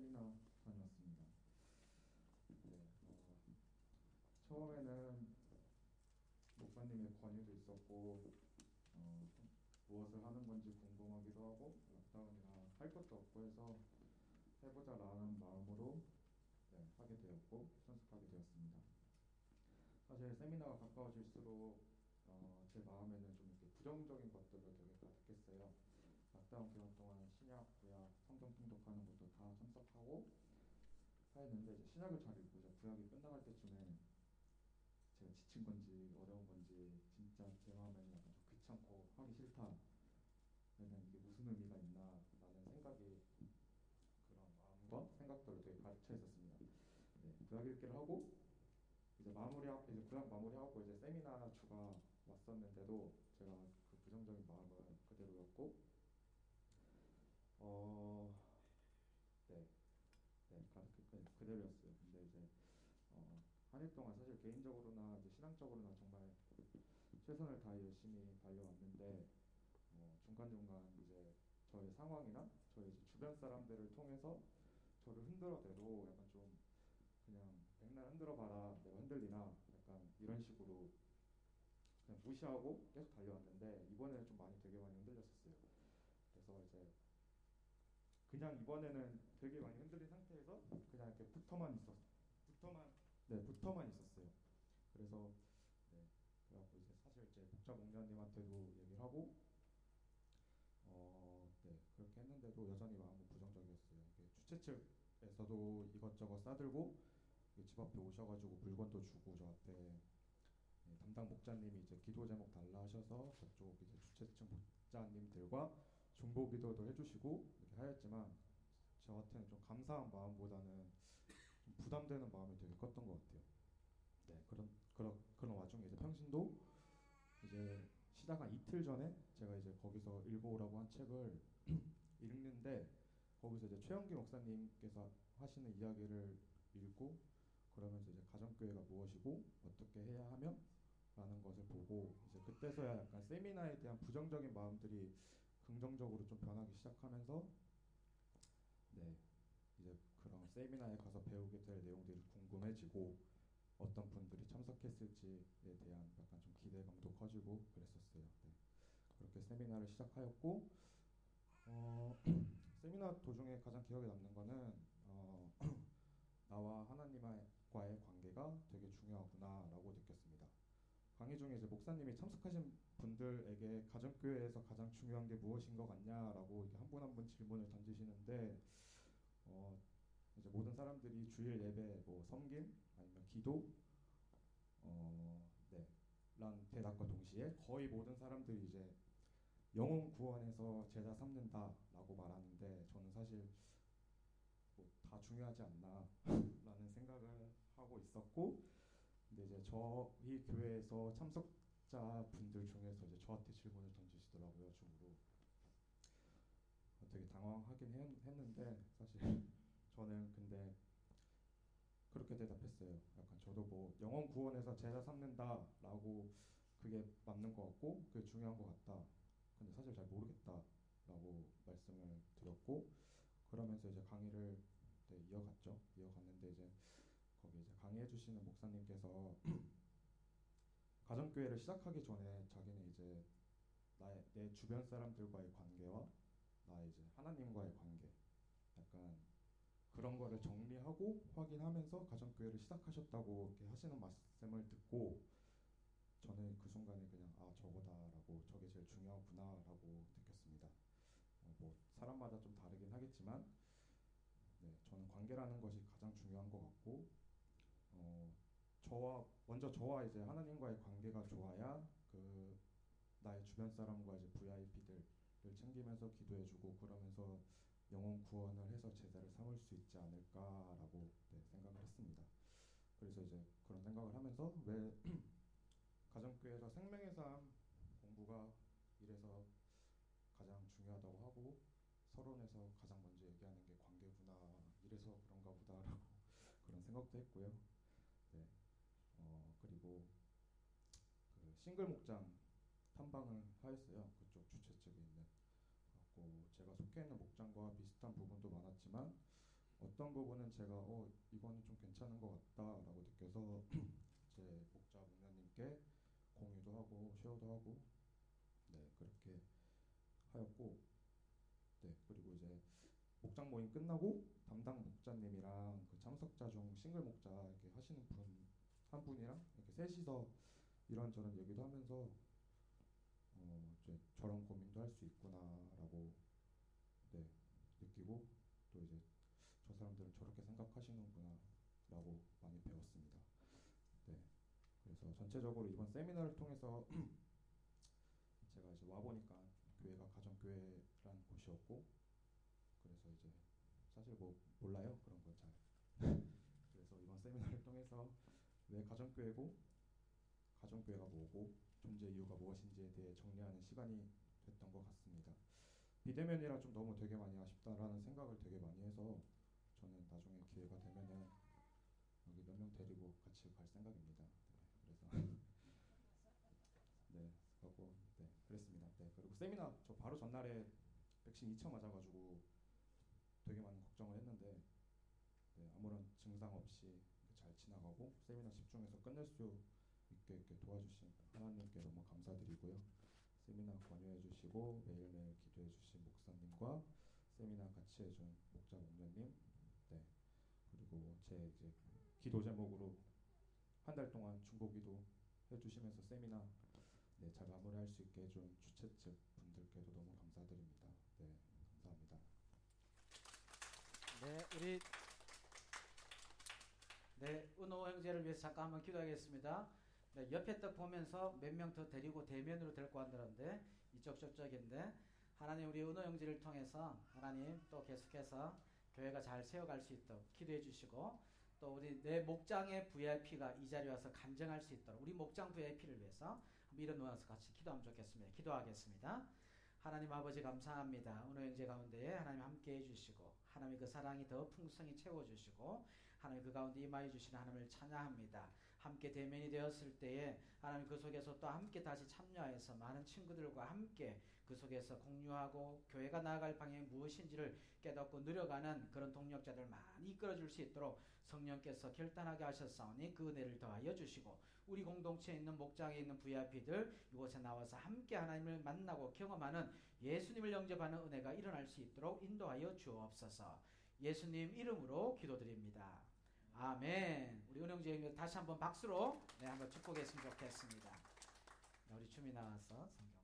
세미나 다녀왔습니다. 네, 어, 처음에는 목사님의 권유도 있었고 어, 무엇을 하는 건지 궁금하기도 하고 락다운이나 할 것도 없고 해서 해보자라는 마음으로 네, 하게 되었고 참석하게 되었습니다. 사실 세미나가 가까워질수록 어, 제 마음에는 좀 이렇게 부정적인 것들로 되게 가득했어요. 락다운 기간 동안 신약, 구약, 성경 통독하는 것도 다 참석하고 하였는데 이제 신약을 잘 읽고 이제 구약이 끝나갈 때쯤에 제가 지친 건지 어려운 건지 진짜 제 마음에는 약간 좀 귀찮고 하기 싫다. 그러면 이게 무슨 의미가 있나 라는 생각이 그런 마음과 생각들을 되게 차 있었습니다. 네, 구약 읽기를 하고 이제 마무리 이제 구약 마무리하고 이제 세미나 주가 왔었는데도 제가 그 부정적인 마음은 그대로였고 어, 네, 네, 가득 그, 그대로였어요. 근데 이제 어, 한해 동안 사실 개인적으로나 이제 신앙적으로나 정말 최선을 다해 열심히 달려왔는데 뭐 중간 중간 이제 저의 상황이나 저의 주변 사람들을 통해서 저를 흔들어대도 약간 좀 그냥 백날 흔들어 봐라 내가 흔들리나 약간 이런 식으로 그냥 무시하고 계속 달려왔는데 이번에는 좀 많이 되게 많이 흔들렸었어요. 그래서 이제 그냥 이번에는 되게 많이 흔들린 상태에서 그냥 이렇게 붙어만 있었 붙어만 네 붙어만 있었어요. 그래서 네 그래갖고 이제 사실 이제 복자 목사님한테도 얘기를 하고 어네 그렇게 했는데도 여전히 마음은 부정적이었어요. 주최 측에서도 이것저것 싸들고 집 앞에 오셔가지고 물건도 주고 저한테 네, 담당 목자님이 이제 기도 제목 달라 하셔서 저쪽 이제 주최 측 목자님들과 중보 기도도 해주시고 이렇게 하였지만 저한테는 좀 감사한 마음보다는 좀 부담되는 마음이 되게 컸던 것 같아요. 네 그런 그런 그런 와중에 이제 평신도 이제 시작 한 이틀 전에 제가 이제 거기서 읽어오라고 한 책을 읽는데 거기서 이제 최영기 목사님께서 하시는 이야기를 읽고 그러면서 이제 가정교회가 무엇이고 어떻게 해야 하며 라는 것을 보고 이제 그때서야 약간 세미나에 대한 부정적인 마음들이 긍정적으로 좀 변하기 시작하면서 네 이제 그런 세미나에 가서 배우게 될 내용들이 궁금해지고 어떤 분들이 참석했을지에 대한 약간 좀 기대감도 커지고 그랬었어요. 네. 그렇게 세미나를 시작하였고 어, 세미나 도중에 가장 기억에 남는 거는 어, 나와 하나님과의 관계가 되게 중요하구나라고 느꼈습니다. 강의 중에 이제 목사님이 참석하신 분들에게 가정교회에서 가장 중요한 게 무엇인 것 같냐라고 한분 한 분 질문을 던지시는데 어 이제 모든 사람들이 주일 예배 뭐 섬김 아니면 기도 어 네 란 대답과 동시에 거의 모든 사람들이 이제 영혼 구원에서 제자 삼는다라고 말하는데 저는 사실 뭐 다 중요하지 않나라는 생각을 하고 있었고 근데 이제 저희 교회에서 참석 자 분들 중에서 이제 저한테 질문을 던지시더라고요 중으로 어, 되게 당황하긴 했, 는데 사실 저는 근데 그렇게 대답했어요. 약간 저도 뭐 영원 구원에서 제자 삼는다라고 그게 맞는 것 같고 그게 중요한 것 같다. 근데 사실 잘 모르겠다라고 말씀을 드렸고 그러면서 이제 강의를 네, 이어갔죠. 이어갔는데 이제 거기 이제 강의해 주시는 목사님께서 가정교회를 시작하기 전에 자기는 이제 나의 내 주변 사람들과의 관계와 나의 이제 하나님과의 관계 약간 그런 거를 정리하고 확인하면서 가정교회를 시작하셨다고 하시는 말씀을 듣고 저는 그 순간에 그냥 아 저거다라고 저게 제일 중요하구나라고 느꼈습니다. 어, 뭐 사람마다 좀 다르긴 하겠지만 네, 저는 관계라는 것이 가장 중요한 것 같고 어, 저와 먼저 저와 이제 하나님과의 관계가 좋아야 그 나의 주변 사람과 이제 VIP들을 챙기면서 기도해주고 그러면서 영혼 구원을 해서 제자를 삼을 수 있지 않을까라고 네, 생각을 했습니다. 그래서 이제 그런 생각을 하면서 왜 가정교회에서 생명의 삶 공부가 이래서 가장 중요하다고 하고 서론에서 가장 먼저 얘기하는 게 관계구나 이래서 그런가 보다라고 그런 생각도 했고요. 그리고 그 싱글 목장 탐방을 하였어요. 그쪽 주최 측에 있는. 갖고 제가 속해 있는 목장과 비슷한 부분도 많았지만 어떤 부분은 제가 어 이거는 좀 괜찮은 것 같다라고 느껴서 제 목자 목사님께 공유도 하고 쉐어도 하고 네 그렇게 하였고 네 그리고 이제 목장 모임 끝나고 담당 목자님이랑 그 참석자 중 싱글 목자 이렇게 하시는 분 한 분이랑 이렇게 셋이서 이런저런 얘기도 하면서 어 이제 저런 고민도 할 수 있구나라고 네 느끼고 또 이제 저 사람들은 저렇게 생각하시는구나라고 많이 배웠습니다. 네 그래서 전체적으로 이번 세미나를 통해서 제가 이제 와 보니까 교회가 가정교회란 곳이었고 그래서 이제 사실 뭐 몰라요 그런 건 잘. 그래서 이번 세미나를 통해서 왜 가정교회고 가정교회가 뭐고 존재 이유가 무엇인지에 대해 정리하는 시간이 됐던 것 같습니다. 비대면이라 좀 너무 되게 많이 아쉽다라는 생각을 되게 많이 해서 저는 나중에 기회가 되면은 여기 몇 명 데리고 같이 갈 생각입니다. 네, 그래서 네 하고 네 그랬습니다. 네 그리고 세미나 저 바로 전날에 백신 2차 맞아가지고 되게 많은 걱정을 했는데 네, 아무런 증상 없이 잘 지나가고 세미나 집중해서 끝낼 수 있게 이렇게 도와주신 하나님께 너무 감사드리고요. 세미나 관여해 주시고 매일매일 기도해 주신 목사님과 세미나 같이 해준 목자 목녀님, 네 그리고 제 이제 기도 제목으로 한 달 동안 중보기도 해주시면서 세미나 네, 잘 마무리할 수 있게 해준 주최 측 분들께도 너무 감사드립니다. 네, 감사합니다. 네, 우리 네, 은호 형제를 위해서 잠깐 한번 기도하겠습니다. 네, 옆에 떡 보면서 몇 명 더 데리고 대면으로 데리고 간다는데 이쪽 저쪽인데 하나님 우리 은호 형제를 통해서 하나님 또 계속해서 교회가 잘 세워갈 수 있도록 기도해 주시고 또 우리 내 목장의 VIP가 이 자리에 와서 간증할 수 있도록 우리 목장 VIP를 위해서 이런 놓아서 같이 기도하면 좋겠습니다. 기도하겠습니다. 하나님 아버지 감사합니다. 오늘 형제 가운데 하나님 함께 해주시고 하나님 그 사랑이 더 풍성히 채워주시고 하나님 그 가운데 임하여 주시는 하나님을 찬양합니다. 함께 대면이 되었을 때에 하나님 그 속에서 또 함께 다시 참여해서 많은 친구들과 함께 그 속에서 공유하고 교회가 나아갈 방향이 무엇인지를 깨닫고 누려가는 그런 동력자들 많이 이끌어줄 수 있도록 성령께서 결단하게 하셨사오니 그 은혜를 더하여 주시고 우리 공동체에 있는 목장에 있는 VIP들 이곳에 나와서 함께 하나님을 만나고 경험하는 예수님을 영접하는 은혜가 일어날 수 있도록 인도하여 주옵소서 예수님 이름으로 기도드립니다. 아멘. 우리 은영제 다시 한번 박수로 네, 한번 축복했으면 좋겠습니다. 우리 춤이 나와서 성경